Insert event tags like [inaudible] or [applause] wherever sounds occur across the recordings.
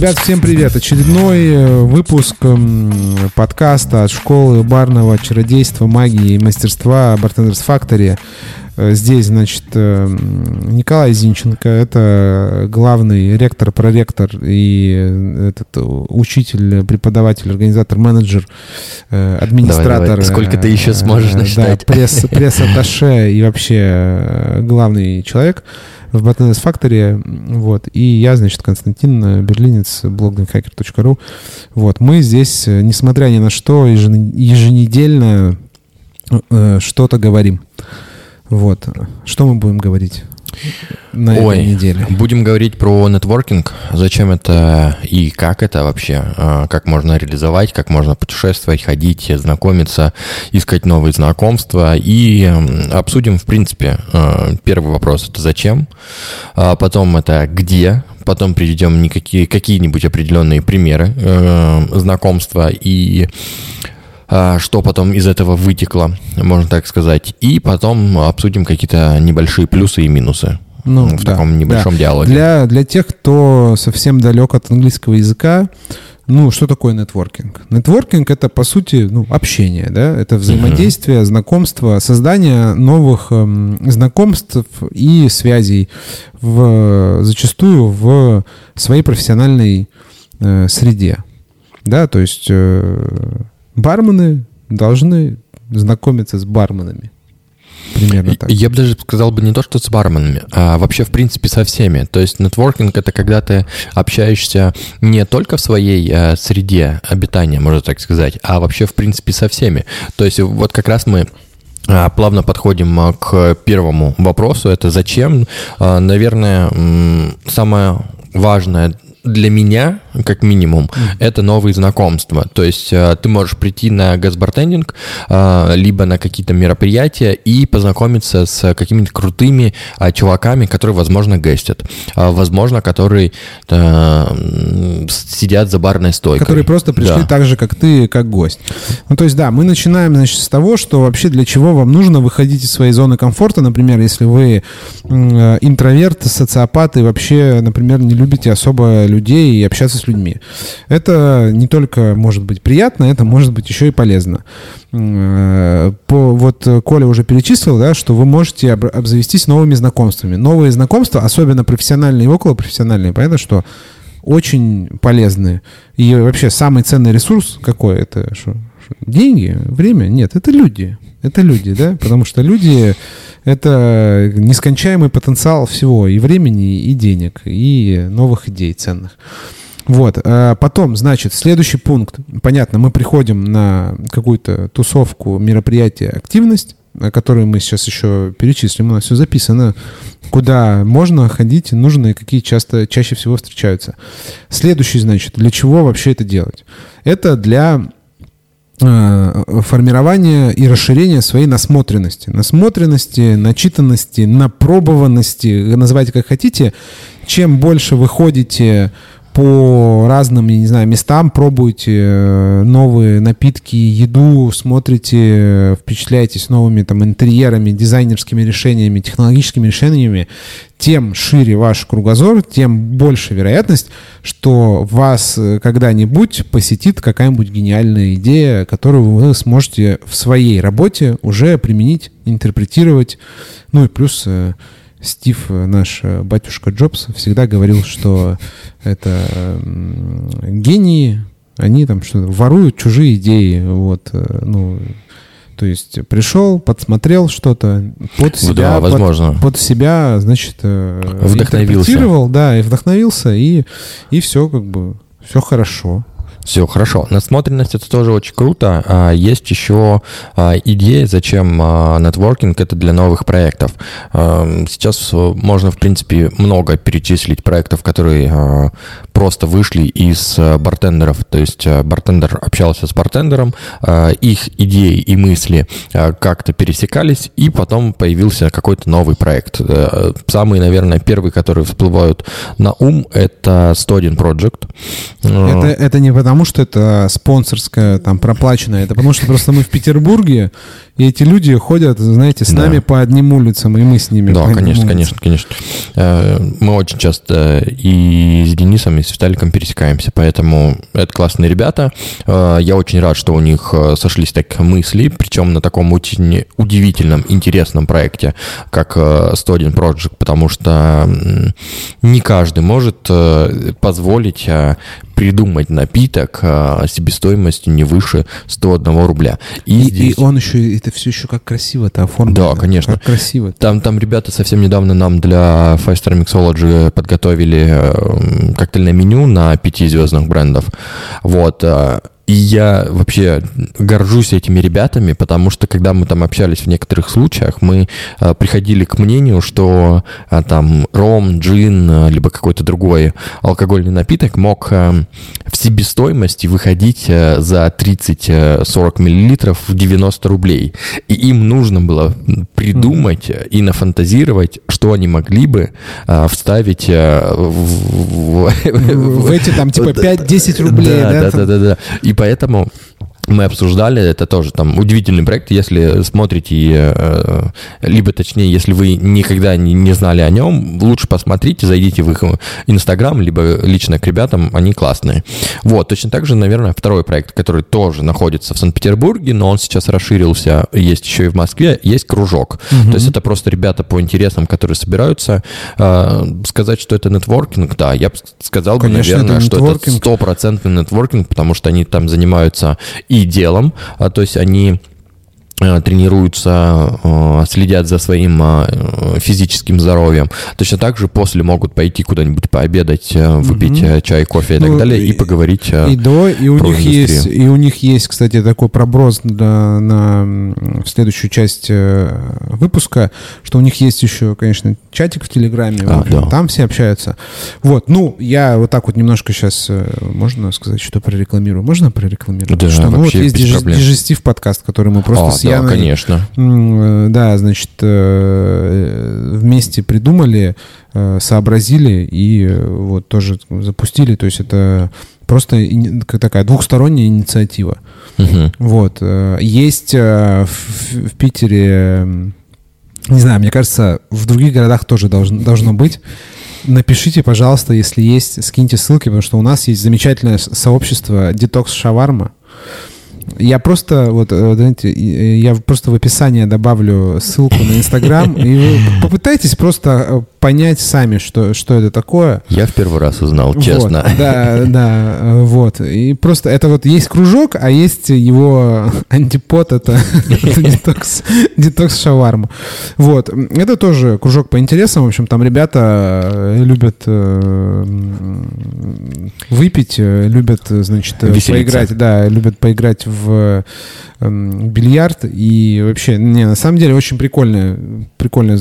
Ребят, всем привет! Очередной э, выпуск подкаста от школы барного чародейства, магии и мастерства Bartenders Factory. Э, здесь, значит, э, Николай Зинченко, это главный ректор, проректор и этот учитель, преподаватель, организатор, менеджер, администратор. Давай, давай. Сколько ты еще сможешь? Да, пресс, пресс-атташе и вообще главный человек в Botnes Factory. Вот. И я, значит, Константин Берлинец, блог hacker.ru. Вот. Мы здесь, несмотря ни на что, еженедельно э, что-то говорим. Вот. Что мы будем говорить? На Ой, этой неделе? Будем говорить про нетворкинг. Зачем это и как это вообще? А, как можно реализовать, как можно путешествовать, ходить, знакомиться, искать новые знакомства. И обсудим, в принципе, а, первый вопрос – это зачем? А потом это где? Потом приведем никакие, какие-нибудь определенные примеры э, знакомства и что потом из этого вытекло, можно так сказать. И потом обсудим какие-то небольшие плюсы и минусы. Ну, в да, таком небольшом да. диалоге. Для, для тех, кто совсем далек от английского языка, ну, что такое нетворкинг? Нетворкинг — это, по сути, ну, общение, да? Это взаимодействие, uh-huh. знакомство, создание новых эм, знакомств и связей в, зачастую в своей профессиональной э, среде. Да, то есть э, бармены должны знакомиться с барменами. Примерно так. Я бы даже сказал бы не то, что с барменами, а вообще, в принципе, со всеми. То есть нетворкинг — это когда ты общаешься не только в своей э, среде обитания, можно так сказать, а вообще, в принципе, со всеми. То есть вот как раз мы а, плавно подходим а, к первому вопросу. Это зачем? А, наверное, самое важное для меня, как минимум, mm-hmm. это новые знакомства. То есть э, ты можешь прийти на газбартендинг, э, либо на какие-то мероприятия и познакомиться с какими-то крутыми э, чуваками, которые, возможно, гостят. Возможно, которые сидят за барной стойкой. Которые просто пришли да. так же, как ты, как гость. Ну, то есть, да, мы начинаем, значит, с того, что вообще для чего вам нужно выходить из своей зоны комфорта. Например, если вы интроверт, социопат и вообще, например, не любите особо людей и общаться с людьми. Это не только может быть приятно, это может быть еще и полезно. Э, по, вот Коля уже перечислил, да, что вы можете об, обзавестись новыми знакомствами. Новые знакомства, особенно профессиональные и околопрофессиональные, понятно, что очень полезные. И вообще самый ценный ресурс какой? Это что? Деньги? Время? Нет, это люди. Это люди, да? Потому что люди — это нескончаемый потенциал всего, и времени, и денег, и новых идей ценных. Вот. А потом, значит, следующий пункт. Понятно, мы приходим на какую-то тусовку, мероприятие, активность, которую мы сейчас еще перечислим. У нас все записано, куда можно ходить, нужно и какие часто, чаще всего встречаются. Следующий, значит, для чего вообще это делать? Это для Э, формирование и расширение своей насмотренности. Насмотренности, начитанности, напробованности, называйте как хотите. Чем больше вы ходите по разным, я не знаю, местам, пробуете э, новые напитки, еду, смотрите, впечатляетесь новыми там интерьерами, дизайнерскими решениями, технологическими решениями, тем шире ваш кругозор, тем больше вероятность, что вас э, когда-нибудь посетит какая-нибудь гениальная идея, которую вы сможете в своей работе уже применить, интерпретировать. Ну и плюс э, Стив, наш э, батюшка Джобс, всегда говорил, что это гении, они там что воруют чужие идеи, вот, э, ну, то есть пришел, подсмотрел что-то под себя, да, возможно. Под, под себя, значит, э, вдохновился, да, и вдохновился, и и все как бы все хорошо. Все хорошо. Насмотренность это тоже очень круто. А, есть еще а, идея, зачем а, нетворкинг это для новых проектов. Сейчас можно, в принципе, много перечислить проектов, которые просто вышли из бартендеров. То есть бартендер общался с бартендером, их идеи и мысли как-то пересекались, и потом появился какой-то новый проект. Самые, наверное, первые, которые всплывают на ум, это 101 Project. Это, это не потому, потому, что это спонсорская, там, проплаченная, это потому, что просто мы в Петербурге, и эти люди ходят, знаете, с да. нами по одним улицам, и мы с ними Да, конечно, конечно, конечно. Э, мы очень часто и с Денисом, и с Виталиком пересекаемся, поэтому это классные ребята. Э, я очень рад, что у них э, сошлись так мысли, причем на таком очень удивительном, интересном проекте, как 101 Project, потому что не каждый может позволить придумать напиток а, себестоимостью не выше 101 рубля. И, и, здесь... и он еще, это все еще как красиво это оформлено. Да, конечно. Как красиво. Там, там ребята совсем недавно нам для Five Star Mixology подготовили э, коктейльное меню на пяти звездных брендов. Вот. И я вообще горжусь этими ребятами, потому что когда мы там общались в некоторых случаях, мы э, приходили к мнению, что э, там ром, джин, э, либо какой-то другой алкогольный напиток мог э, в себестоимости выходить э, за 30-40 миллилитров в 90 рублей. И им нужно было придумать mm-hmm. и нафантазировать, что они могли бы э, вставить э, в, в, в, в эти там типа [laughs] 5-10 рублей, да? Да, да, да, да. И поэтому мы обсуждали, это тоже там удивительный проект, если смотрите, э, либо точнее, если вы никогда не знали о нем, лучше посмотрите, зайдите в их Инстаграм, либо лично к ребятам, они классные. Вот, точно так же, наверное, второй проект, который тоже находится в Санкт-Петербурге, но он сейчас расширился, есть еще и в Москве, есть кружок. Угу. То есть это просто ребята по интересам, которые собираются. Э, сказать, что это нетворкинг, да, я бы сказал, Конечно, бы, наверное, это что это стопроцентный нетворкинг, потому что они там занимаются и делом, а, то есть они тренируются, э, следят за своим э, физическим здоровьем. Точно так же после могут пойти куда-нибудь пообедать, выпить угу. чай, кофе и ну, так далее, и, и поговорить и до, и у них индустрию. есть, и у них есть, кстати, такой проброс на, на в следующую часть выпуска, что у них есть еще, конечно, чатик в Телеграме, а, да. там все общаются. Вот, ну, я вот так вот немножко сейчас, можно сказать, что прорекламирую? Можно прорекламировать? Да, что, ну, вот есть Дижестив подкаст, который мы просто а, с Яной... конечно. Э, да, значит, э, вместе придумали, э, сообразили и вот тоже запустили. То есть это просто такая двухсторонняя инициатива. Угу. Вот. Есть в, в Питере, не знаю, мне кажется, в других городах тоже должно, должно быть. Напишите, пожалуйста, если есть, скиньте ссылки, потому что у нас есть замечательное сообщество Detox Шаварма. Я просто, вот, э, знаете, э, я просто в описании добавлю ссылку на Инстаграм, и вы попытайтесь просто э, понять сами, что, что это такое. Я в первый раз узнал, честно. Вот, да, [laughs] да, вот. И просто это вот есть кружок, а есть его [laughs] антипод, это [laughs] детокс, детокс шаварма. Вот. Это тоже кружок по интересам. В общем, там ребята любят выпить, любят, значит, Веселиться. поиграть, да, любят поиграть в бильярд. И вообще, не, на самом деле очень прикольная, прикольная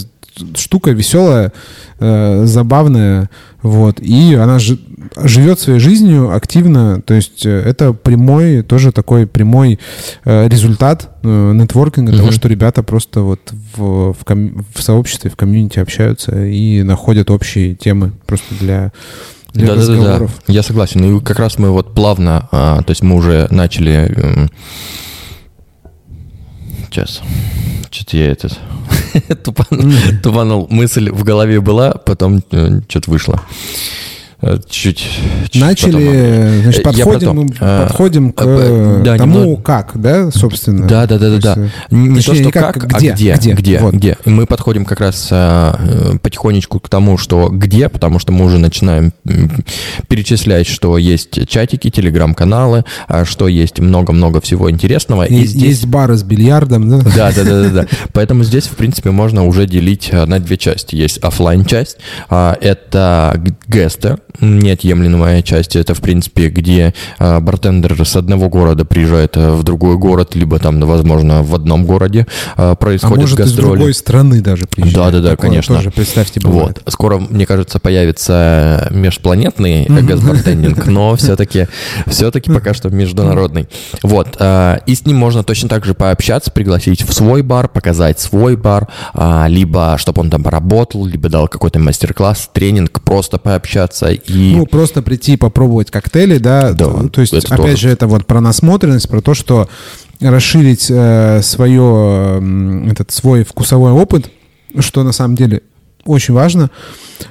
штука веселая, э, забавная, вот, и она ж, живет своей жизнью активно, то есть э, это прямой, тоже такой прямой э, результат э, нетворкинга, mm-hmm. того, что ребята просто вот в, в, ком, в сообществе, в комьюнити общаются и находят общие темы просто для да, разговоров. Да, да, да. Я согласен. И как раз мы вот плавно, а, то есть мы уже начали... Сейчас. Что-то я этот [laughs] тупанул, тупанул. Мысль в голове была, потом э, что-то вышло. Э, чуть, чуть Начали, потом. значит, подходим, потом, а, подходим к а, да, тому, немного... как, да, собственно. Да, да, да, да, да. Не точнее, то, что как, как где, а где, где, где, вот. где. Мы подходим как раз а, потихонечку к тому, что где, потому что мы уже начинаем перечислять, что есть чатики, телеграм-каналы, а, что есть много-много всего интересного. И, и здесь... Есть бары с бильярдом, да? Да, да, да, да, да. [laughs] Поэтому здесь, в принципе, можно уже делить на две части. Есть офлайн часть, это гесты, неотъемлемая часть. Это, в принципе, где э, бартендер с одного города приезжает а, в другой город, либо там, возможно, в одном городе э, происходит а может, гастроли. из другой страны даже приезжает. Да-да-да, конечно. Тоже, представьте, бывает. Вот. Скоро, мне кажется, появится межпланетный газбартендинг, но [laughs] все-таки все-таки пока что международный. Вот. И с ним можно точно так же пообщаться, пригласить в свой бар, показать свой бар, либо чтобы он там поработал, либо дал какой-то мастер-класс, тренинг, просто пообщаться И... Ну, просто прийти попробовать коктейли, да, да то есть, опять тоже. же, это вот про насмотренность, про то, что расширить э, свое, этот свой вкусовой опыт, что на самом деле очень важно.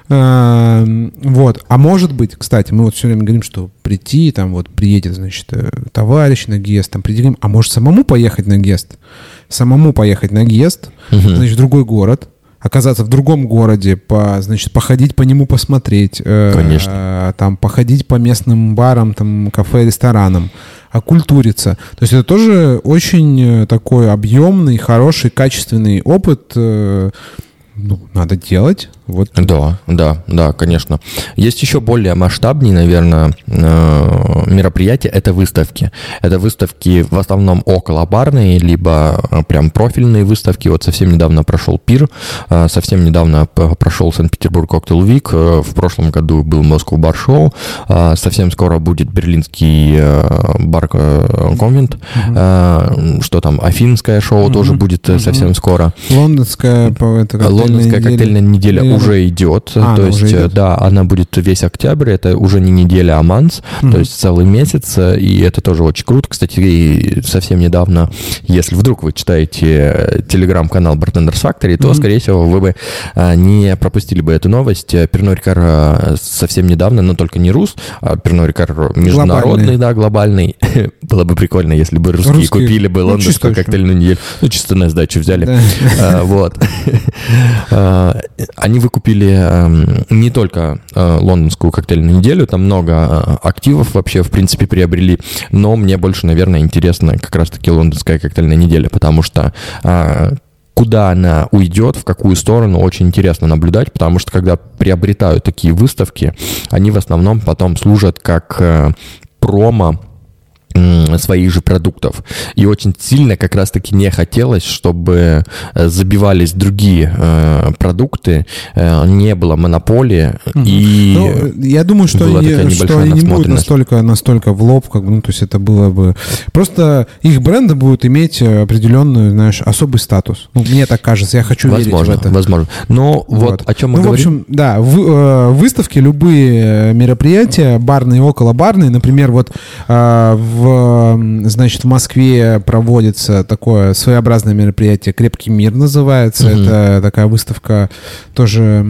Э, вот. А может быть, кстати, мы вот все время говорим, что прийти, там вот приедет, значит, э, товарищ на гест, там прийти, а может самому поехать на гест? Самому поехать на гест, угу. значит, в другой город, оказаться в другом городе, по, значит, походить по нему, посмотреть. Э, Конечно. там, походить по местным барам, там, кафе, ресторанам, окультуриться. То есть это тоже очень такой объемный, хороший, качественный опыт, ну, надо делать. Вот. Да, да, да, конечно. Есть еще более масштабные, наверное, э, мероприятия. Это выставки. Это выставки в основном около барные, либо э, прям профильные выставки. Вот совсем недавно прошел ПИР, э, совсем недавно прошел Санкт-Петербург Коктейл Вик, в прошлом году был Москва Бар Шоу, совсем скоро будет берлинский бар Конвент, угу. что там, Афинское шоу угу. тоже будет угу. совсем скоро. Лондонская, это Лондонская коктейльная неделя Или... уже идет. А, то есть, идет? да, она будет весь октябрь. Это уже не неделя, а манс. Mm-hmm. То есть целый месяц. И это тоже очень круто. Кстати, совсем недавно, если вдруг вы читаете телеграм-канал Bartenders Factory, то, mm-hmm. скорее всего, вы бы а, не пропустили бы эту новость. Перно Рикар совсем недавно, но только не рус, а Перно Рикар международный, глобальный. да, глобальный. [laughs] Было бы прикольно, если бы русские, русские. купили бы ну, лондонскую коктейльную неделю. Ну, чисто на сдачу взяли. Да. А, вот. [laughs] Они выкупили эм, не только э, лондонскую коктейльную неделю, там много э, активов вообще, в принципе, приобрели, но мне больше, наверное, интересно как раз-таки лондонская коктейльная неделя, потому что э, куда она уйдет, в какую сторону, очень интересно наблюдать, потому что когда приобретают такие выставки, они в основном потом служат как промо своих же продуктов. И очень сильно как раз-таки не хотелось, чтобы э, забивались другие э, продукты, э, не было монополии. Угу. И ну, я думаю, что, они, что они не будут настолько, настолько в лоб, как бы, ну, то есть это было бы... Просто их бренды будут иметь определенную, знаешь, особый статус. Ну, мне так кажется, я хочу возможно, верить в это. Возможно, Но вот, вот о чем мы ну, говорим? в общем, да, в, э, выставки, любые мероприятия, барные, около барные, например, вот э, в значит, в Москве проводится такое своеобразное мероприятие «Крепкий мир» называется. Угу. Это такая выставка тоже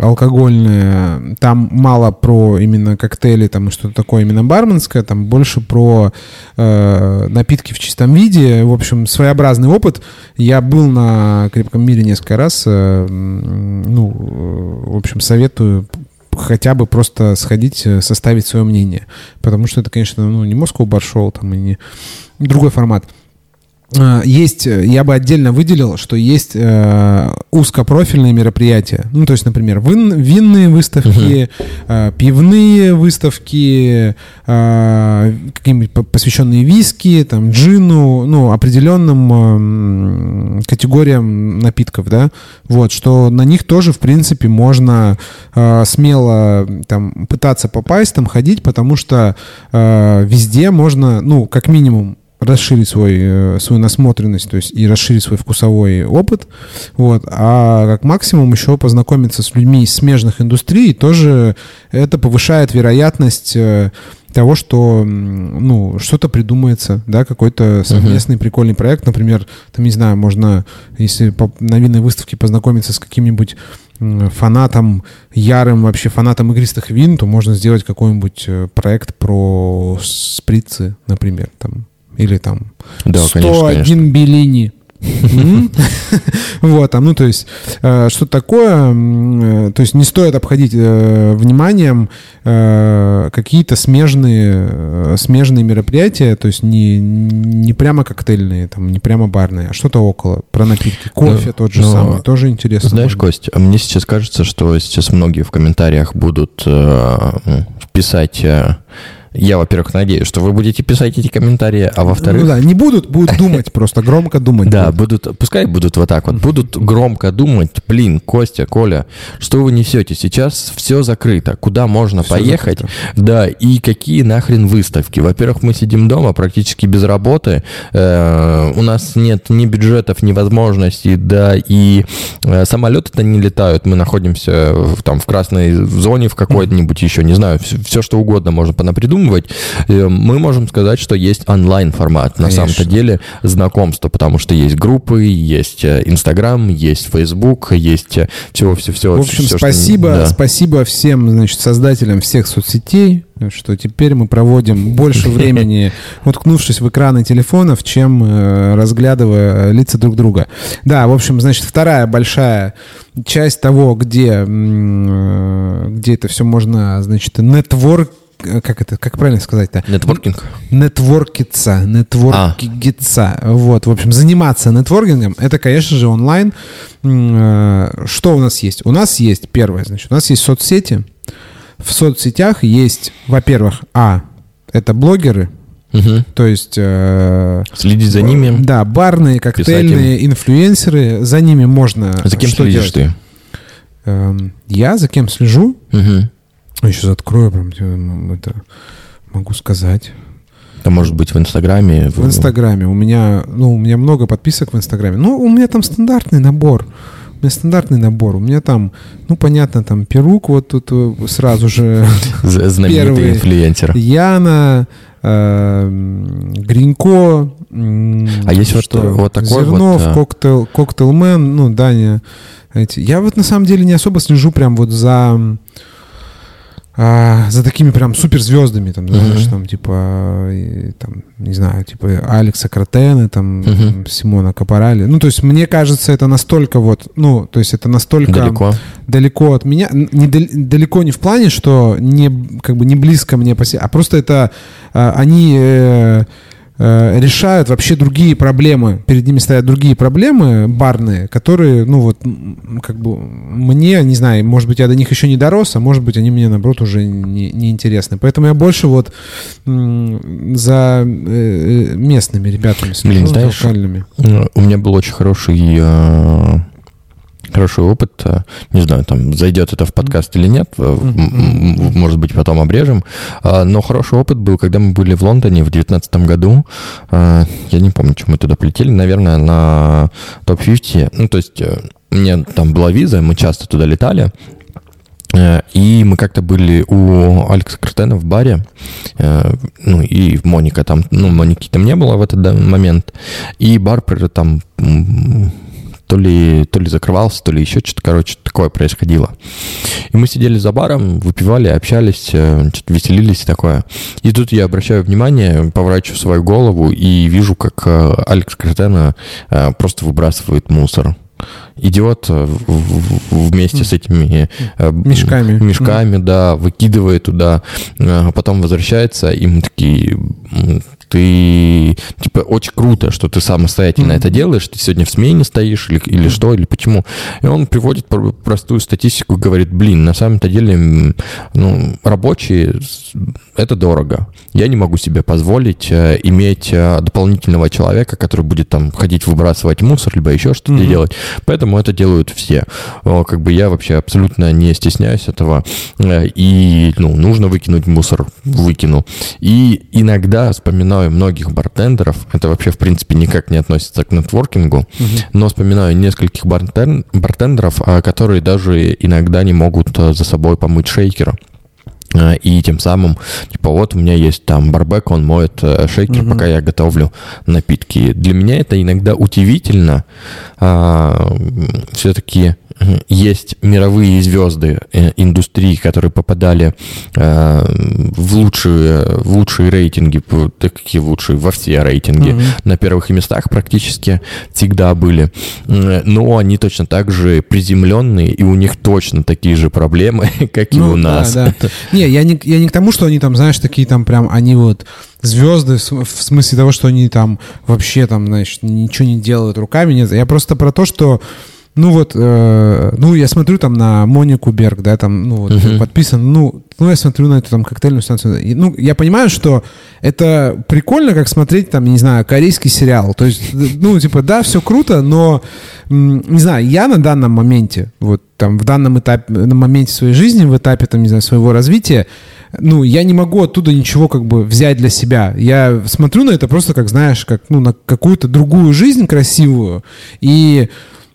алкогольная. Там мало про именно коктейли там и что-то такое именно барменское, там больше про э, напитки в чистом виде. В общем, своеобразный опыт. Я был на «Крепком мире» несколько раз. Э, ну, э, в общем, советую хотя бы просто сходить, э, составить свое мнение. Потому что это, конечно, ну, не Moscow Bar там, и не другой формат. А, есть, э, я бы отдельно выделил, что есть э, узкопрофильные мероприятия. Ну, то есть, например, вин, винные выставки, э, пивные выставки, э, какие-нибудь посвященные виски, там, джину, ну, определенным э, категориям напитков, да. Вот, что на них тоже, в принципе, можно э, смело там пытаться попасть, там ходить, потому что э, везде можно, ну, как минимум, расширить свой, э, свою насмотренность, то есть и расширить свой вкусовой опыт, вот, а как максимум еще познакомиться с людьми из смежных индустрий, тоже это повышает вероятность э, того, что, ну, что-то придумается, да, какой-то совместный uh-huh. прикольный проект, например, там, не знаю, можно, если по, на винной выставке познакомиться с каким-нибудь фанатом, ярым вообще фанатом игристых вин, то можно сделать какой-нибудь э, проект про сприцы, например, там, или там да, 101 конечно, конечно. Беллини. Вот, там, ну, то есть, э, что такое, э, то есть не стоит обходить э, вниманием какие-то смежные, смежные мероприятия, то есть не, не прямо коктейльные, там, не прямо барные, а что-то около, про напитки. Кофе тот же самый, тоже интересно. Знаешь, Кость, мне сейчас кажется, что сейчас многие в комментариях будут писать Я, во-первых, надеюсь, что вы будете писать эти комментарии, а во-вторых... Ну да, не будут, будут думать просто, громко думать. Да, будут, пускай будут вот так вот, будут громко думать, блин, Костя, Коля, что вы несете? Сейчас все закрыто, куда можно поехать? Да, и какие нахрен выставки? Во-первых, мы сидим дома практически без работы, э, у нас нет ни бюджетов, ни возможностей, да, и э, самолеты-то не летают, мы находимся там в красной зоне в какой-нибудь еще, не знаю, все, все что угодно можно понапридумывать. Э, мы можем сказать, что есть онлайн-формат, на самом-то деле знакомство, потому что есть группы, есть э, Инстаграм, есть Фейсбук, есть все-все-все. В общем, все, спасибо, что... да. спасибо всем, значит, создателям всех соцсетей, что теперь мы проводим больше времени, [laughs] уткнувшись в экраны телефонов, чем э, разглядывая лица друг друга. Да, в общем, значит, вторая большая часть того, где, э, где это все можно, значит, нетворк как это, как правильно сказать-то? Нетворкинг. Нетворкиться, нетворкиться. А. Вот, в общем, заниматься нетворкингом, это, конечно же, онлайн. Э, что у нас есть? У нас есть, первое, значит, у нас есть соцсети, в соцсетях есть, во-первых, а, это блогеры, Угу. То есть... Э, Следить за ними. Да, барные, коктейльные, инфлюенсеры. За ними можно... За кем следишь делать? ты? Э, я за кем слежу? Угу. Сейчас открою, прям это могу сказать. Это может быть в Инстаграме. В Инстаграме. У меня, ну, у меня много подписок в Инстаграме. Ну, у меня там стандартный набор меня стандартный набор. У меня там, ну, понятно, там Перук вот тут э, сразу же. [laughs] Знаменитый инфлюенсер. Яна, э, Гринько. А есть вот, вот такой Зернов, вот... Коктейл, Коктейлмен, ну, Даня. Эти. Я вот на самом деле не особо слежу прям вот за а, за такими прям суперзвездами, там, знаешь, uh-huh. там, типа, и, там, не знаю, типа Алекса Кротена, там, uh-huh. Симона Капорали. Ну, то есть, мне кажется, это настолько вот, ну, то есть, это настолько далеко, далеко от меня, не, далеко не в плане, что не, как бы, не близко мне, а просто это, а, они... Э, решают вообще другие проблемы, перед ними стоят другие проблемы барные, которые, ну вот, как бы мне, не знаю, может быть, я до них еще не дорос, а может быть, они мне, наоборот, уже не, не интересны. Поэтому я больше вот за э, э, местными ребятами слежу, Блин, знаешь, локальными. У меня был очень хороший хороший опыт. Э, не знаю, там зайдет это в подкаст или нет, может быть, потом обрежем. А, но хороший опыт был, когда мы были в Лондоне в 2019 году. А, я не помню, чем мы туда полетели. Наверное, на топ-50. Ну, то есть э, у меня там была виза, мы часто туда летали. Э, и мы как-то были у Алекса Картена в баре, ну и Моника там, ну Моники там не было в этот момент, и бар там то ли, то ли закрывался, то ли еще что-то, короче, такое происходило. И мы сидели за баром, выпивали, общались, э, что-то веселились и такое. И тут я обращаю внимание, поворачиваю свою голову и вижу, как э, Алекс Картена э, просто выбрасывает мусор идет вместе с этими мешками, мешками, да, выкидывает туда, потом возвращается, и мы такие, ты, типа, очень круто, что ты самостоятельно mm-hmm. это делаешь, ты сегодня в смене стоишь или, или mm-hmm. что, или почему. И он приводит простую статистику, говорит, блин, на самом-то деле, ну, рабочие, это дорого. Я не могу себе позволить э, иметь э, дополнительного человека, который будет там ходить выбрасывать мусор, либо еще что-то mm-hmm. делать. Поэтому это делают все. Как бы я вообще абсолютно не стесняюсь этого. Э, и, ну, нужно выкинуть мусор, выкину. И иногда вспоминаю вспоминаю многих бартендеров, это вообще, в принципе, никак не относится к нетворкингу, угу. но вспоминаю нескольких бартен, бартендеров, а, которые даже иногда не могут а, за собой помыть шейкера. И тем самым, типа, вот у меня есть там барбек, он моет э, шейкер, mm пока я готовлю напитки. Для меня это иногда удивительно. А, все-таки есть мировые звезды э, индустрии, которые попадали э, в лучшие, в лучшие рейтинги, такие лучшие, во все рейтинги, mm-hmm. на первых местах практически всегда были. Но они точно так же приземленные, и у них точно такие же проблемы, [laughs] как ну, и у нас. Да, да. Не, я не, я не к тому, что они там, знаешь, такие там прям, они вот звезды, в смысле того, что они там вообще там, значит, ничего не делают руками, нет. Я просто про то, что ну вот, э, ну я смотрю там на Монику Берг, да, там, ну вот uh-huh. подписан, ну, ну я смотрю на эту там коктейльную станцию, и, ну я понимаю, что это прикольно, как смотреть там, не знаю, корейский сериал, то есть, [laughs] ну типа да, все круто, но не знаю, я на данном моменте, вот там в данном этапе, на моменте своей жизни, в этапе там, не знаю, своего развития, ну, я не могу оттуда ничего как бы взять для себя. Я смотрю на это просто как, знаешь, как, ну, на какую-то другую жизнь красивую. И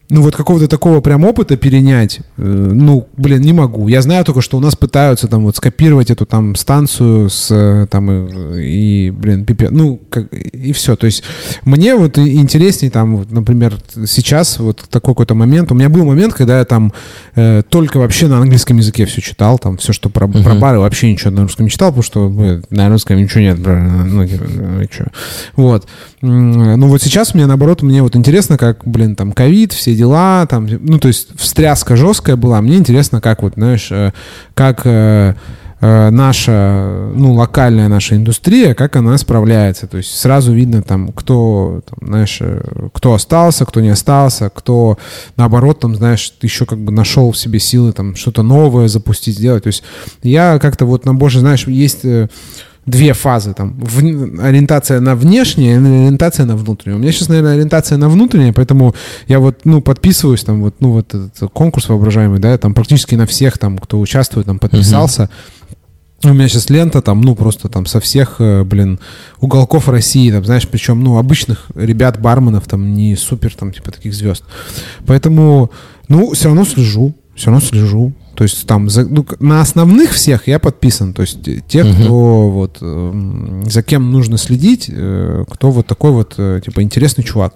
ну вот какого-то такого прям опыта перенять, э, ну, блин, не могу. Я знаю только, что у нас пытаются там вот скопировать эту там станцию с э, там и, и блин, пипе, ну, как, и все. То есть мне вот интереснее там, вот, например, сейчас вот такой какой-то момент. У меня был момент, когда я там э, только вообще на английском языке все читал, там все, что про, uh-huh. про бары, вообще ничего на русском не читал, потому что ну, на русском ничего нет. Ну, типа, ну. Вот. Ну вот сейчас мне наоборот, мне вот интересно, как, блин, там ковид, все дела, там, ну, то есть встряска жесткая была. Мне интересно, как вот, знаешь, э, как э, э, наша, ну, локальная наша индустрия, как она справляется. То есть сразу видно там, кто, там, знаешь, кто остался, кто не остался, кто, наоборот, там, знаешь, еще как бы нашел в себе силы там что-то новое запустить, сделать. То есть я как-то вот на больше, знаешь, есть две фазы. Там, в, ориентация на внешнее и ориентация на внутреннее. У меня сейчас, наверное, ориентация на внутреннее, поэтому я вот, ну, подписываюсь, там, вот, ну, вот этот конкурс воображаемый, да, там практически на всех, там, кто участвует, там, подписался. У меня сейчас лента там, ну, просто там со всех, э, блин, уголков России, там, знаешь, причем, ну, обычных ребят, барменов, там, не супер, там, типа, таких звезд. Поэтому, ну, все равно слежу, все равно слежу. То есть там за, ну, на основных всех я подписан. То есть те, угу. кто вот э, за кем нужно следить, э, кто вот такой вот э, типа интересный чувак.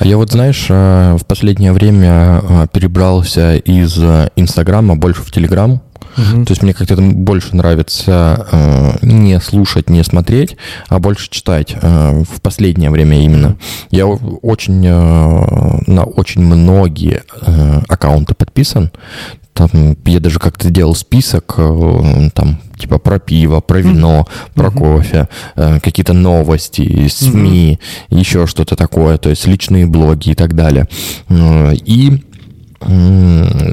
А я вот знаешь, в последнее время перебрался из Инстаграма больше в Телеграм. Угу. То есть мне как-то больше нравится э, не слушать, не смотреть, а больше читать э, в последнее время именно. Я очень э, на очень многие э, аккаунты подписан. Там я даже как-то делал список, э, там, типа про пиво, про вино, mm-hmm. про кофе, э, какие-то новости, СМИ, mm-hmm. еще что-то такое, то есть личные блоги и так далее. Э, и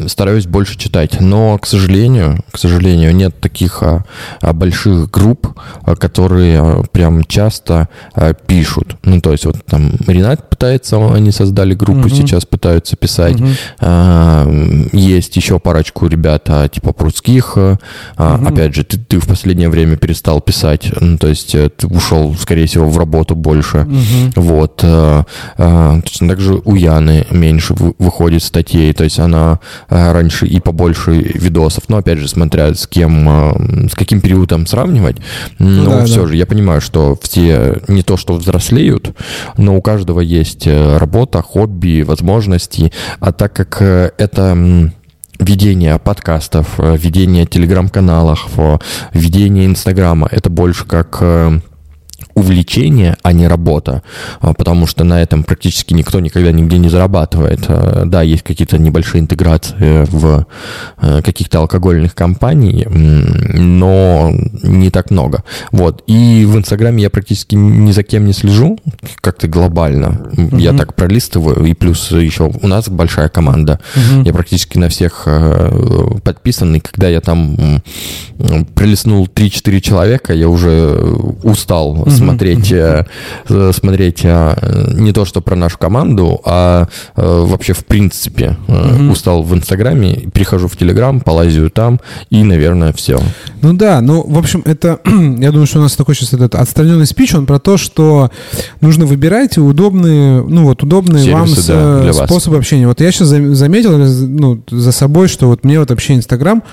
стараюсь больше читать, но, к сожалению, к сожалению, нет таких а, а, больших групп, а, которые а, прям часто а, пишут. Ну, то есть вот там Ренат пытается, они создали группу, mm-hmm. сейчас пытаются писать. Mm-hmm. А, есть еще парочку ребят, а, типа прудских. А, mm-hmm. Опять же, ты, ты в последнее время перестал писать, ну, то есть э, ты ушел, скорее всего, в работу больше. Mm-hmm. Вот. А, а, также у Яны меньше выходит статей то есть она э, раньше и побольше видосов, но опять же, смотря с кем, э, с каким периодом сравнивать, ну, но да, все да. же я понимаю, что все не то, что взрослеют, но у каждого есть э, работа, хобби, возможности, а так как это ведение подкастов, ведение телеграм-каналов, ведение инстаграма, это больше как увлечение, а не работа, а, потому что на этом практически никто никогда нигде не зарабатывает. А, да, есть какие-то небольшие интеграции в э, каких-то алкогольных компаний, но не так много. Вот. И в Инстаграме я практически ни за кем не слежу, как-то глобально. Mm-hmm. Я так пролистываю, и плюс еще у нас большая команда. Mm-hmm. Я практически на всех э, подписан, и когда я там пролистнул 3-4 человека, я уже устал mm-hmm смотреть, э, смотреть э, не то, что про нашу команду, а э, вообще в принципе. Устал в Инстаграме, перехожу в Телеграм, полазию там, и, наверное, все. Ну да, ну, в общем, это, [clears throat] я думаю, что у нас такой сейчас этот отстраненный спич, он про то, что нужно выбирать удобные, ну вот, удобные Сервисы, вам да, способы вас. общения. Вот я сейчас заметил ну, за собой, что вот мне вот вообще Инстаграм,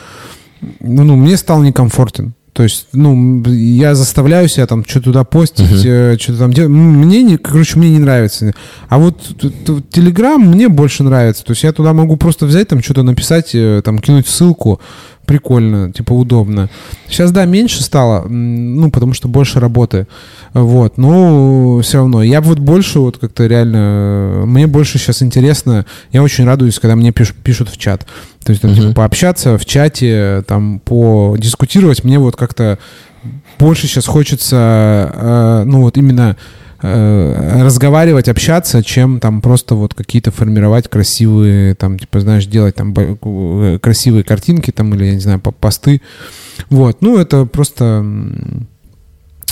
ну, ну, мне стал некомфортен. То есть, ну, я заставляю себя там что-то туда постить, uh-huh. Что-то там делать. Мне, не, короче, мне не нравится. А вот Телеграм мне больше нравится. То есть я туда могу просто взять, там что-то написать, э, там кинуть ссылку, прикольно, типа удобно. Сейчас, да, меньше стало, ну, потому что больше работы. Вот, но все равно. Я вот больше вот как-то реально... Мне больше сейчас интересно. Я очень радуюсь, когда мне пишут, пишут в чат. То есть, там, uh-huh. типа, пообщаться в чате, там, подискутировать. Мне вот как-то больше сейчас хочется, э, ну, вот именно э, разговаривать, общаться, чем там просто вот какие-то формировать красивые, там, типа, знаешь, делать там э, красивые картинки там или, я не знаю, посты. Вот, ну, это просто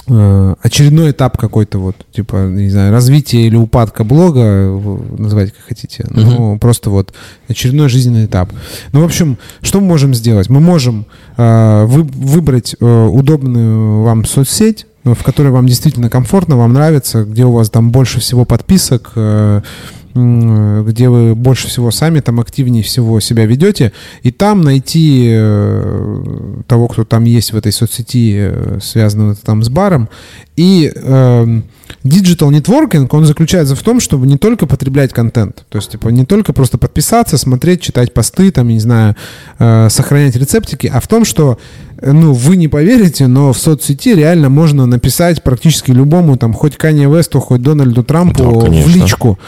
Э, очередной этап какой-то вот, типа, не знаю, развитие или упадка блога, называйте как хотите, ну, uh-huh. просто вот очередной жизненный этап. Ну, в общем, что мы можем сделать? Мы можем э, вы, выбрать э, удобную вам соцсеть, в которой вам действительно комфортно, вам нравится, где у вас там больше всего подписок, э, где вы больше всего сами там активнее всего себя ведете, и там найти э, того, кто там есть в этой соцсети, э, связанного там с баром, и э, Digital networking, он заключается в том, чтобы не только потреблять контент, то есть, типа, не только просто подписаться, смотреть, читать посты, там, не знаю, э, сохранять рецептики, а в том, что, э, ну, вы не поверите, но в соцсети реально можно написать практически любому, там, хоть Канье Весту, хоть Дональду Трампу да, в личку.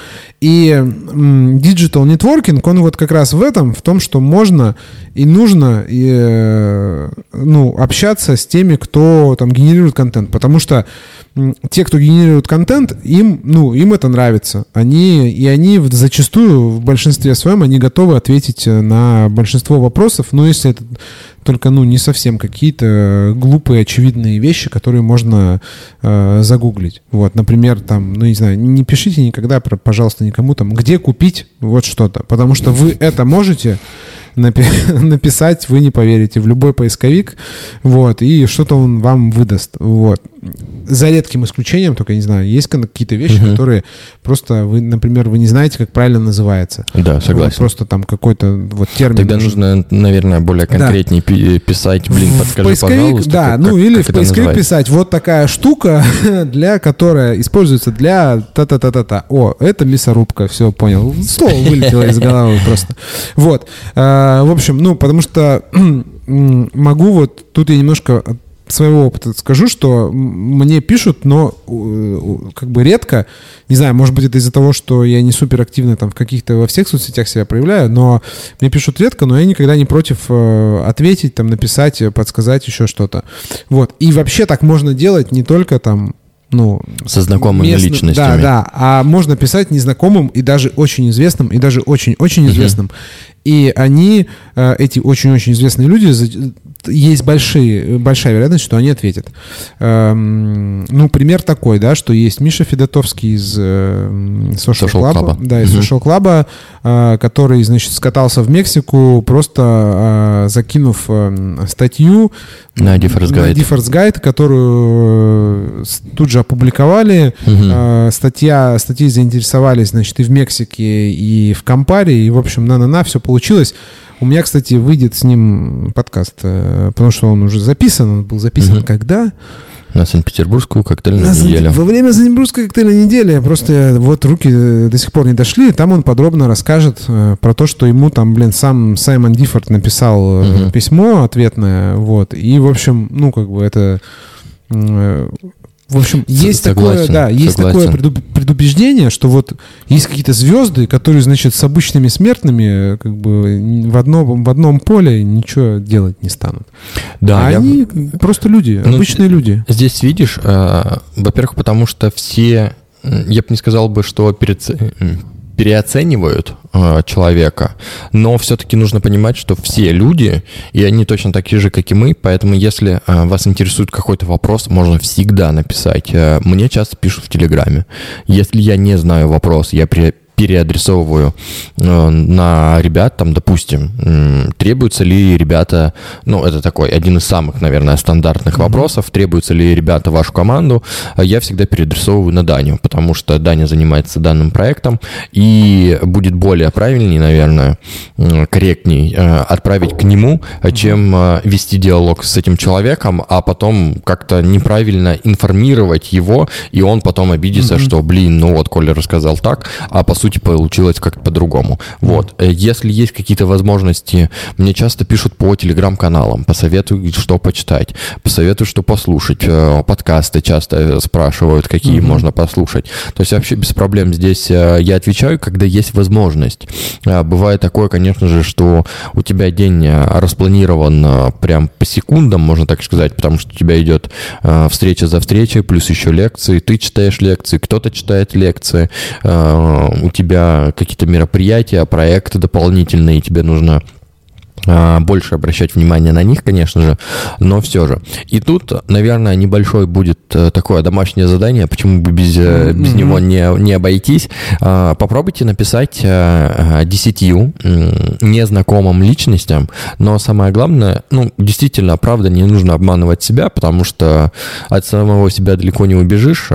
И digital networking, он вот как раз в этом, в том, что можно и нужно, и, э, ну, общаться с теми, кто там генерирует контент, потому что те, кто генерирует контент, им, ну, им это нравится. Они, и они зачастую, в большинстве своем, они готовы ответить э, на большинство вопросов, но если это только, ну, не совсем какие-то глупые, очевидные вещи, которые можно э, загуглить. Вот, например, там, ну, не знаю, не пишите никогда, пожалуйста, никому там, где купить вот что-то, потому что вы это можете, [laughs] написать, вы не поверите, в любой поисковик, вот, и что-то он вам выдаст, вот. За редким исключением, только, не знаю, есть какие-то вещи, угу. которые просто, вы, например, вы не знаете, как правильно называется. Да, согласен. Вот, просто там какой-то вот термин. Тогда нужно, наверное, более конкретнее да. писать, блин, подскажи, в поисковик, пожалуйста. Да, как, ну как, или как в поисковик писать, вот такая штука, [laughs] для которая используется для та-та-та-та-та. О, это мясорубка, все, понял. Слово вылетело из головы просто. Вот. А, в общем, ну, потому что [clears throat] могу вот, тут я немножко своего опыта скажу, что мне пишут, но как бы редко, не знаю, может быть, это из-за того, что я не супер активно там в каких-то во всех соцсетях себя проявляю, но мне пишут редко, но я никогда не против э, ответить, там, написать, подсказать еще что-то. Вот. И вообще так можно делать не только там ну, со знакомыми местным, личностями. Да, да. А можно писать незнакомым и даже очень известным, и даже очень-очень известным. Uh-huh. И они, э, эти очень-очень известные люди, есть большие, большая вероятность, что они ответят. Эм, ну, пример такой, да, что есть Миша Федотовский из э, Social, Social Club, Club. Да, из Social Club, э, который, значит, скатался в Мексику, просто закинув статью на Difference Guide, на Difference Guide которую тут же опубликовали. Угу. Статья, статьи заинтересовались, значит, и в Мексике, и в Кампаре, и, в общем, на-на-на, все получилось. У меня, кстати, выйдет с ним подкаст, э, потому что он уже записан. Он был записан угу. когда? На Санкт-Петербургскую коктейльную на неделю. Во время Санкт-Петербургской коктейльной недели просто вот руки э, до сих пор не дошли. Там он подробно расскажет э, про то, что ему там, блин, сам Саймон Диффорд написал угу. письмо ответное. Вот. И, в общем, ну, как бы это в общем, есть согласен, такое, да, есть согласен. такое предубеждение, что вот есть какие-то звезды, которые, значит, с обычными смертными как бы в одном, в одном поле ничего делать не станут. Да, а я... они просто люди, ну, обычные люди. Здесь видишь, э, во-первых, потому что все, я бы не сказал бы, что перед переоценивают э, человека, но все-таки нужно понимать, что все люди, и они точно такие же, как и мы, поэтому если э, вас интересует какой-то вопрос, можно всегда написать. Э, мне часто пишут в Телеграме. Если я не знаю вопрос, я при переадресовываю э, на ребят, там, допустим, требуются ли ребята, ну, это такой один из самых, наверное, стандартных mm-hmm. вопросов, требуются ли ребята вашу команду, я всегда переадресовываю на Даню, потому что Даня занимается данным проектом, и будет более правильнее, наверное, корректней э, отправить к нему, чем э, вести диалог с этим человеком, а потом как-то неправильно информировать его, и он потом обидится, mm-hmm. что, блин, ну вот Коля рассказал так, а по сути сути, получилось как-то по-другому. Вот. Э, если есть какие-то возможности, мне часто пишут по телеграм-каналам, посоветуют, что почитать, посоветуют, что послушать. Э, подкасты часто спрашивают, какие mm-hmm. можно послушать. То есть вообще без проблем здесь я отвечаю, когда есть возможность. Бывает такое, конечно же, что у тебя день распланирован прям по секундам, можно так сказать, потому что у тебя идет встреча за встречей, плюс еще лекции, ты читаешь лекции, кто-то читает лекции, у тебя какие-то мероприятия, проекты дополнительные, тебе нужно больше обращать внимание на них, конечно же, но все же. И тут, наверное, небольшой будет э, такое домашнее задание, почему бы без, mm-hmm. без него не, не обойтись. А, попробуйте написать э, десятью незнакомым личностям, но самое главное, ну, действительно, правда, не нужно обманывать себя, потому что от самого себя далеко не убежишь.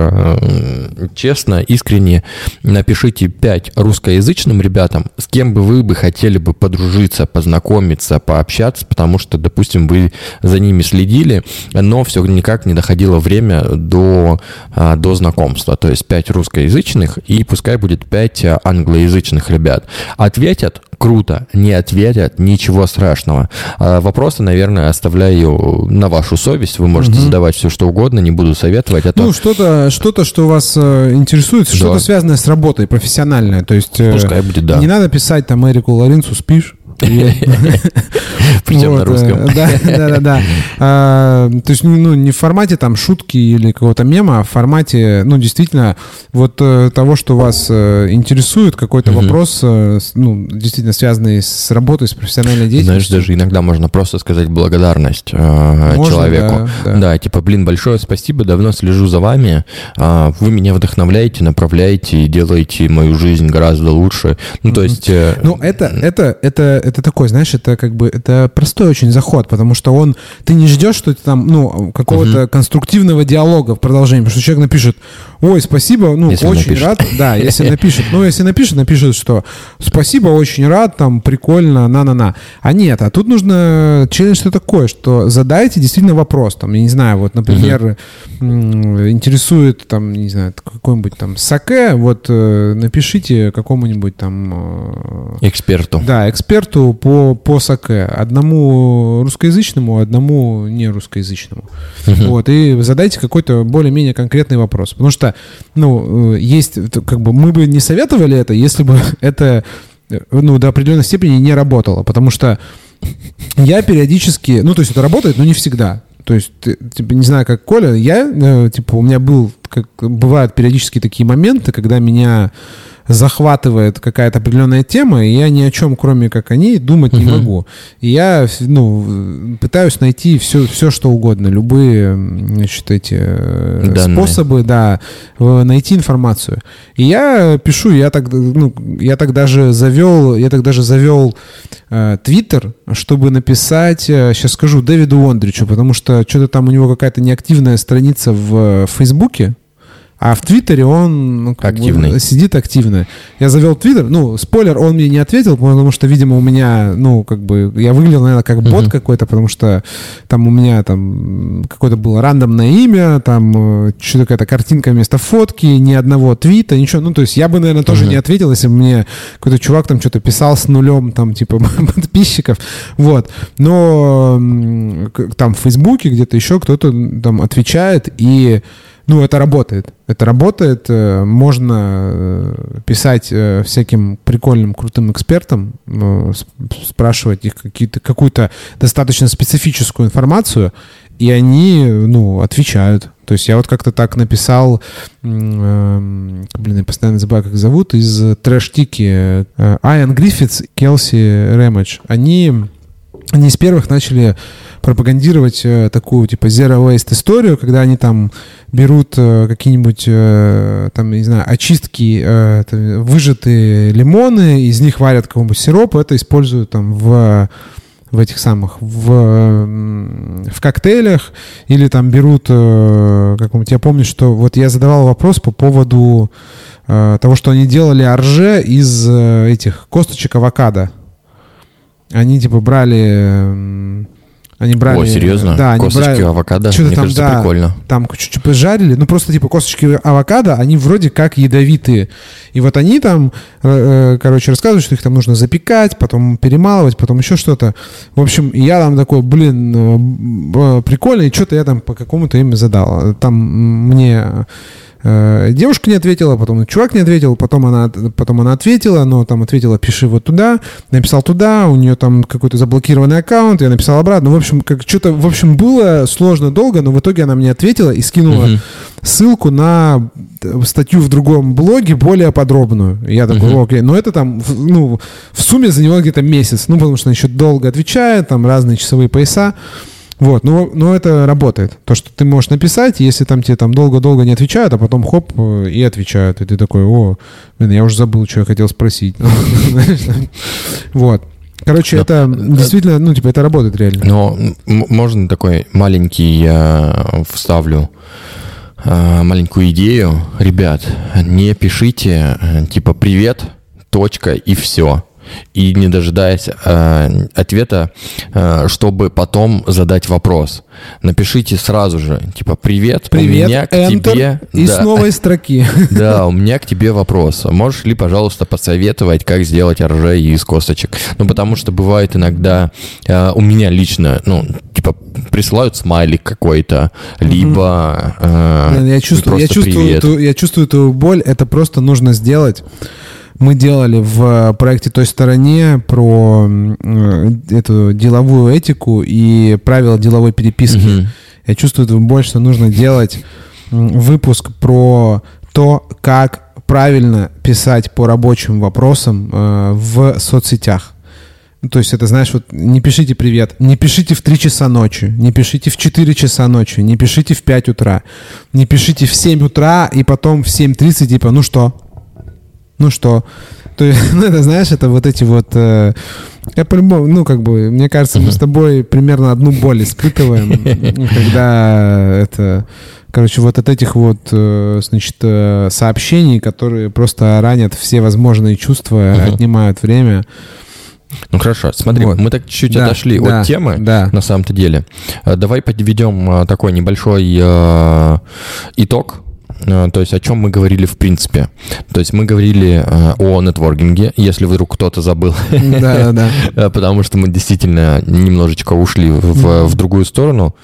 Честно, искренне напишите пять русскоязычным ребятам, с кем бы вы бы хотели бы подружиться, познакомиться, встретиться, пообщаться, потому что, допустим, вы за ними следили, но все никак не доходило время до, а, до знакомства. То есть 5 русскоязычных и пускай будет 5 англоязычных ребят. Ответят круто, не ответят, ничего страшного. А вопросы, наверное, оставляю на вашу совесть. Вы можете угу. задавать все, что угодно, не буду советовать. А то... Ну, что-то, что-то, что вас э, интересует, да. что-то связанное с работой, профессиональное. То есть э, Пускай будет, да. не надо писать там Эрику Ларинцу «спишь». [laughs] Причем на русском. Э, да, да, да. да. А, то есть, ну, не в формате там шутки или какого-то мема, а в формате, ну, действительно, вот э, того, что вас э, интересует, какой-то вопрос, ну, действительно связанный с работой, с профессиональной деятельностью. Знаешь, даже иногда можно просто сказать благодарность человеку. Да, типа, блин, большое спасибо, давно слежу за вами, а, вы меня вдохновляете, направляете и делаете мою жизнь гораздо лучше. Ну, то есть... Ну, это, это, это это такой, знаешь, это как бы, это простой очень заход, потому что он, ты не ждешь, что это там, ну, какого-то угу. конструктивного диалога в продолжении, потому что человек напишет, ой, спасибо, ну, если очень напишет. рад, да, если напишет, ну, если напишет, напишет, что спасибо, очень рад, там, прикольно, на-на-на. А нет, а тут нужно челлендж что такое, что задайте действительно вопрос, там, я не знаю, вот, например, угу. интересует, там, не знаю, какой-нибудь там саке, вот, э, напишите какому-нибудь там... Э, эксперту. Да, эксперту, эксперту по, по САКЭ. Одному русскоязычному, одному не русскоязычному. Угу. Вот, и задайте какой-то более-менее конкретный вопрос. Потому что, ну, э, есть, как бы, мы бы не советовали это, если бы [laughs] это, э, ну, до определенной степени не работало. Потому что я периодически, ну, то есть это работает, но не всегда. То есть, типа, не знаю, как Коля, я, э, типа, у меня был, как бывают периодически такие моменты, когда меня захватывает какая-то определенная тема, и я ни о чем, кроме как о ней, думать не могу. И я, ну, пытаюсь найти все, все что угодно, любые, значит, эти э, Данные. способы, да, найти информацию. И я пишу, я так, ну, я так даже завел, я так даже завел э, Твиттер, э, чтобы написать, э, сейчас скажу, Дэвиду Ондричу, потому что что-то там у него какая-то неактивная страница в Фейсбуке, а в Твиттере он ну, Активный. Бы, сидит активно. Я завел Твиттер, ну, спойлер, он мне не ответил, потому что, видимо, у меня, ну, как бы, я выглядел, наверное, как бот uh-huh. какой-то, потому что там у меня там какое-то было рандомное имя, там э, что-то какая-то картинка вместо фотки, ни одного твита, ничего. Ну, то есть я бы, наверное, тоже uh-huh. не ответил, если бы мне какой-то чувак там что-то писал с нулем, там, типа, [laughs] подписчиков. Вот. Но там в Фейсбуке где-то еще кто-то там отвечает, и ну, это работает. Это работает. Э, можно э, писать э, всяким прикольным, крутым экспертам, спрашивать их какие-то, какую-то достаточно специфическую информацию, и они, ну, отвечают. То есть я вот как-то так написал, блин, я постоянно забываю, как зовут, из трэш-тики Айан Гриффитс, Келси Рэмэдж. Они, они из первых начали пропагандировать э, такую, типа, zero waste историю, когда они там берут э, какие-нибудь, э, там, не знаю, очистки, выжатые лимоны, из них варят какой-нибудь сироп, это используют там в в этих самых, в, в коктейлях, или там берут, каком-нибудь, я помню, что вот я задавал вопрос по поводу того, что они делали орже из этих косточек авокадо. Они типа брали Они брали... О, серьезно? Да, они косточки брали, авокадо? Что-то Мне там, кажется, да, прикольно. Там чуть-чуть пожарили, ну просто типа косточки авокадо, они вроде как ядовитые. И вот они там, э, короче, рассказывают, что их там нужно запекать, потом перемалывать, потом еще что-то. В общем, я там такой, блин, э, прикольно, и что-то я там по какому-то имя задал. Там мне Э, девушка не ответила, потом чувак не ответил, потом она, потом она ответила, но там ответила, пиши вот туда, написал туда, у нее там какой-то заблокированный аккаунт, я написал обратно. В общем, как что-то, в общем, было сложно долго, но в итоге она мне ответила и скинула uh-huh. ссылку на статью в другом блоге более подробную. Я такой, uh-huh. окей, но это там, ну, в сумме заняло где-то месяц, ну, потому что она еще долго отвечает, там разные часовые пояса. Вот, но, но это работает. То, что ты можешь написать, если там тебе там долго-долго не отвечают, а потом хоп, э, и отвечают. И ты такой, о, блин, я уже забыл, что я хотел спросить. [laughs] Вот. Короче, это действительно, ну, типа, это работает реально. Но можно такой маленький я вставлю э, маленькую идею. Ребят, не пишите, э, типа, привет, точка и все и не дожидаясь э, ответа, э, чтобы потом задать вопрос. Напишите сразу же, типа, привет, привет у меня к enter, тебе... И да, с новой строки. [laughs] Да, у меня к тебе вопрос. Можешь ли, пожалуйста, посоветовать, как сделать РЖ из косточек? Ну, потому что бывает иногда, э, у меня лично, ну, типа, присылают смайлик какой-то, либо э, я чувствую, я чувствую, эту, я чувствую эту боль, это просто нужно сделать мы делали в проекте той стороне про э, эту деловую этику и правила деловой переписки. Угу. Я чувствую, что больше нужно делать выпуск про то, как правильно писать по рабочим вопросам э, в соцсетях. То есть это, знаешь, вот не пишите привет, не пишите в 3 часа ночи, не пишите в 4 часа ночи, не пишите в 5 утра, не пишите в 7 утра и потом в 7.30 типа, ну что, ну что? То есть, [laughs] ну, это, знаешь, это вот эти вот... Э, я по-любому, ну, как бы, мне кажется, мы с тобой примерно одну боль испытываем, [laughs] когда это... Короче, вот от этих вот, э, значит, э, сообщений, которые просто ранят все возможные чувства, отнимают время. Ну хорошо, смотри, вот. мы так чуть-чуть да, отошли да, от темы, да. на самом-то деле. Э, давай подведем такой небольшой э, итог то есть о чем мы говорили в принципе. То есть мы говорили э, о нетворкинге, если вдруг кто-то забыл. Да, да. [laughs] Э, потому что мы действительно немножечко ушли в, в другую сторону.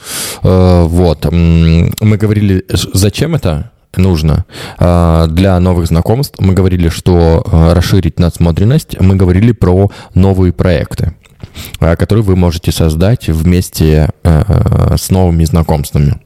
Вот. Мы говорили, зачем это? нужно для новых знакомств. Мы говорили, что расширить надсмотренность. Мы говорили про новые проекты которые вы можете создать вместе с новыми знакомствами.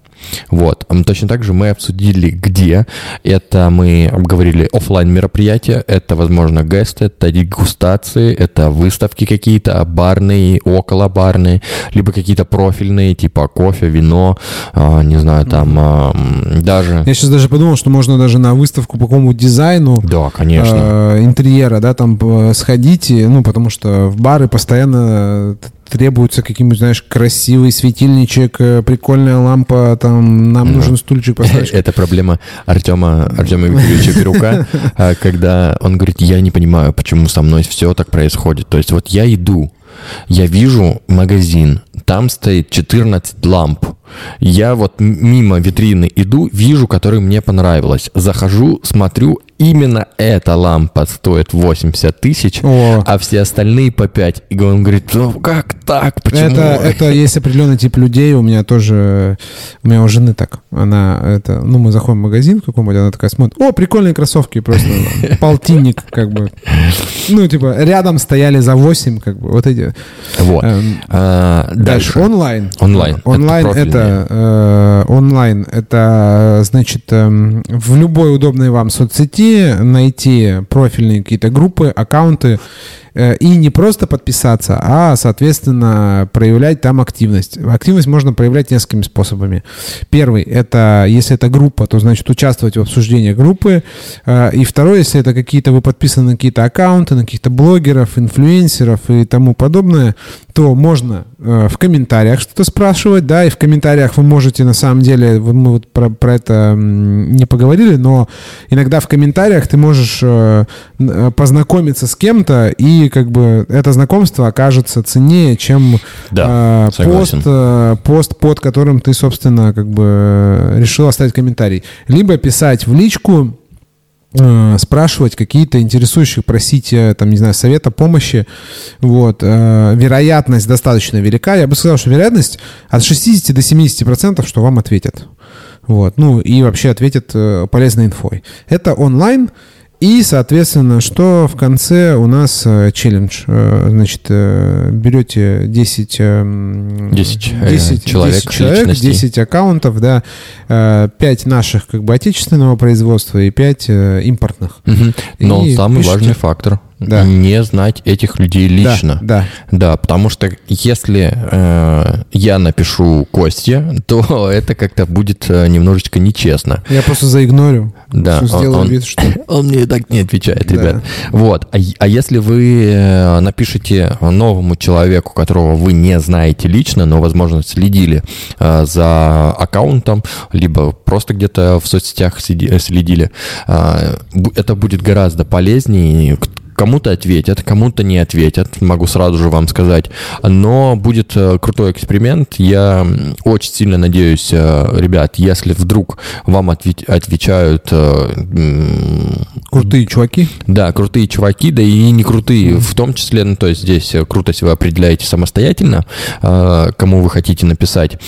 Вот. Точно так же мы обсудили, где. Это мы обговорили офлайн мероприятия, это, возможно, гесты, это дегустации, это выставки какие-то, барные, около барные, либо какие-то профильные, типа кофе, вино, э, не знаю, там э, даже... Я сейчас даже подумал, что можно даже на выставку по какому дизайну да, конечно. Э, интерьера, да, там сходите, ну, потому что в бары постоянно требуется каким-нибудь, знаешь, красивый светильничек, э, прикольная лампа, там, нам ну, нужен стульчик поставить. [laughs] Это проблема Артема, Артема Викторовича Перука, [laughs] а, когда он говорит, я не понимаю, почему со мной все так происходит. То есть вот я иду, я вижу магазин, там стоит 14 ламп, я вот мимо витрины иду, вижу, который мне понравилось. Захожу, смотрю, именно эта лампа стоит 80 тысяч, а все остальные по 5. И он говорит, ну как так? Почему? Это, это есть определенный тип людей. У меня тоже, у меня у жены так. Она, это, ну, мы заходим в магазин какой-нибудь, она такая смотрит, о, прикольные кроссовки, просто полтинник, как бы. Ну, типа, рядом стояли за 8, как бы, вот эти. Вот. Эм, а, дальше. Онлайн. Онлайн. Онлайн это, это э, онлайн, это, значит, э, в любой удобной вам соцсети найти профильные какие-то группы, аккаунты, и не просто подписаться, а, соответственно, проявлять там активность. Активность можно проявлять несколькими способами. Первый — это, если это группа, то, значит, участвовать в обсуждении группы. Э, и второй, если это какие-то, вы подписаны на какие-то аккаунты, на каких-то блогеров, инфлюенсеров и тому подобное, то можно э, в комментариях что-то спрашивать, да, и в комментариях вы можете, на самом деле, мы вот про, про это не поговорили, но иногда в комментариях ты можешь познакомиться с кем-то и как бы это знакомство окажется ценнее, чем да, э, пост, э, пост, под которым ты, собственно, как бы решил оставить комментарий. Либо писать в личку, э, спрашивать какие-то интересующих, просить, э, там, не знаю, совета, помощи. Вот. Э, вероятность достаточно велика. Я бы сказал, что вероятность от 60 до 70 процентов, что вам ответят. Вот. Ну, и вообще ответят э, полезной инфой. Это онлайн. И, соответственно, что в конце у нас э, челлендж. Э, значит, э, берете 10, э, 10, 10 человек, 10, человек 10 аккаунтов, да, э, 5 наших как бы отечественного производства и 5 э, импортных. Угу. Но и самый пишите. важный фактор да. не знать этих людей лично. Да, да. да потому что если э, я напишу Косте, [laughs] то это как-то будет э, немножечко нечестно. Я просто заигнорю. Да. Сделаю он, вид, что... [laughs] Он мне и так не отвечает, да. ребят. Вот. А, а если вы э, напишете новому человеку, которого вы не знаете лично, но, возможно, следили э, за аккаунтом, либо просто где-то в соцсетях следили, э, это будет гораздо полезнее Кому-то ответят, кому-то не ответят, могу сразу же вам сказать. Но будет э, крутой эксперимент. Я очень сильно надеюсь, э, ребят, если вдруг вам отвечают... Э, крутые чуваки? Да, крутые чуваки, да и не крутые в том числе. Ну, то есть здесь крутость вы определяете самостоятельно, кому вы хотите написать.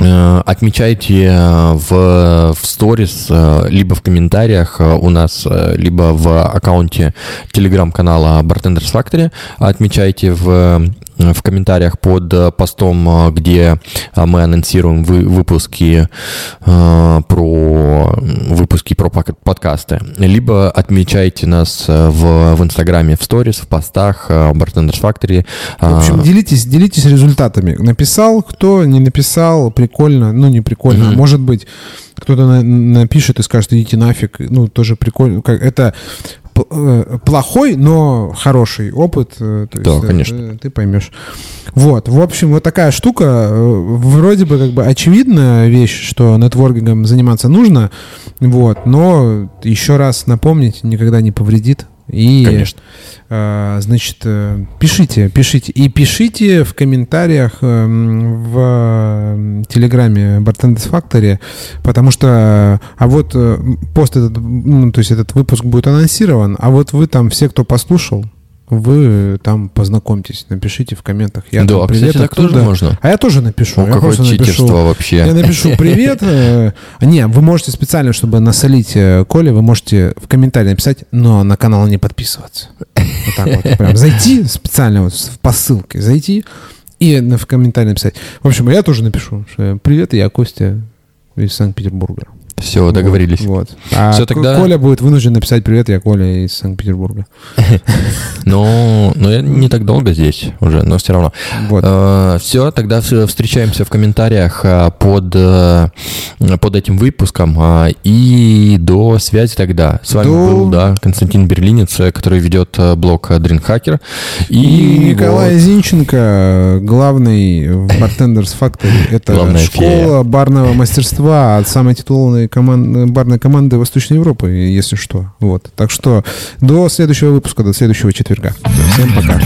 Э, отмечайте э, в, в сторис, э, либо в комментариях у нас, либо в аккаунте телеграм-канала Bartenders Factory. Отмечайте в в комментариях под э, постом, э, где э, мы анонсируем вы, выпуски э, про выпуски про подкасты, либо отмечайте нас в, в Инстаграме, в сторис, в постах Bartenders Factory. В общем, делитесь, делитесь результатами. Написал, кто не написал, прикольно, ну не прикольно, mm-hmm. может быть кто-то на, напишет и скажет, идите нафиг, ну, тоже прикольно. Как, это плохой, но хороший опыт. Э, то да, есть, э, конечно. Ты, ты поймешь. Вот, в общем, вот такая штука. Вроде бы как бы очевидная вещь, что нетворкингом заниматься нужно, вот, но еще раз напомнить никогда не повредит. И, Конечно. Э, значит, э, пишите, пишите. И пишите в комментариях э, в Телеграме Bartenders Factory, потому что, а вот пост этот, ну, то есть этот выпуск будет анонсирован, а вот вы там все, кто послушал, вы там познакомьтесь, напишите в комментах. Я да, там, привет, кстати, так тоже можно. А я тоже напишу. Я какое читерство напишу, вообще. Я напишу [laughs] привет. Э, не, вы можете специально, чтобы насолить э, Коле, вы можете в комментарии написать, но на канал не подписываться. Вот так вот. Прям зайти специально вот по ссылке, зайти и в комментарии написать. В общем, я тоже напишу, привет, я Костя из Санкт-Петербурга. Все, договорились. Вот. А Все, тогда... Коля будет вынужден написать привет, я Коля из Санкт-Петербурга. [laughs] Ну, но я не так долго здесь уже, но все равно. Вот. Э, Все, тогда встречаемся в комментариях э, под, э, под этим выпуском. И до связи тогда. С вами до... был, да, Константин Берлинец, который ведет блог Dream Hacker. И, и Николай вот... Зинченко, главный в Bartenders [laughs] Factory. Это Главная школа фея. барного мастерства от самой титулованной команд, барной команды Восточной Европы, если что. Вот. Так что до следующего выпуска, до следующего четверга. Всем пока.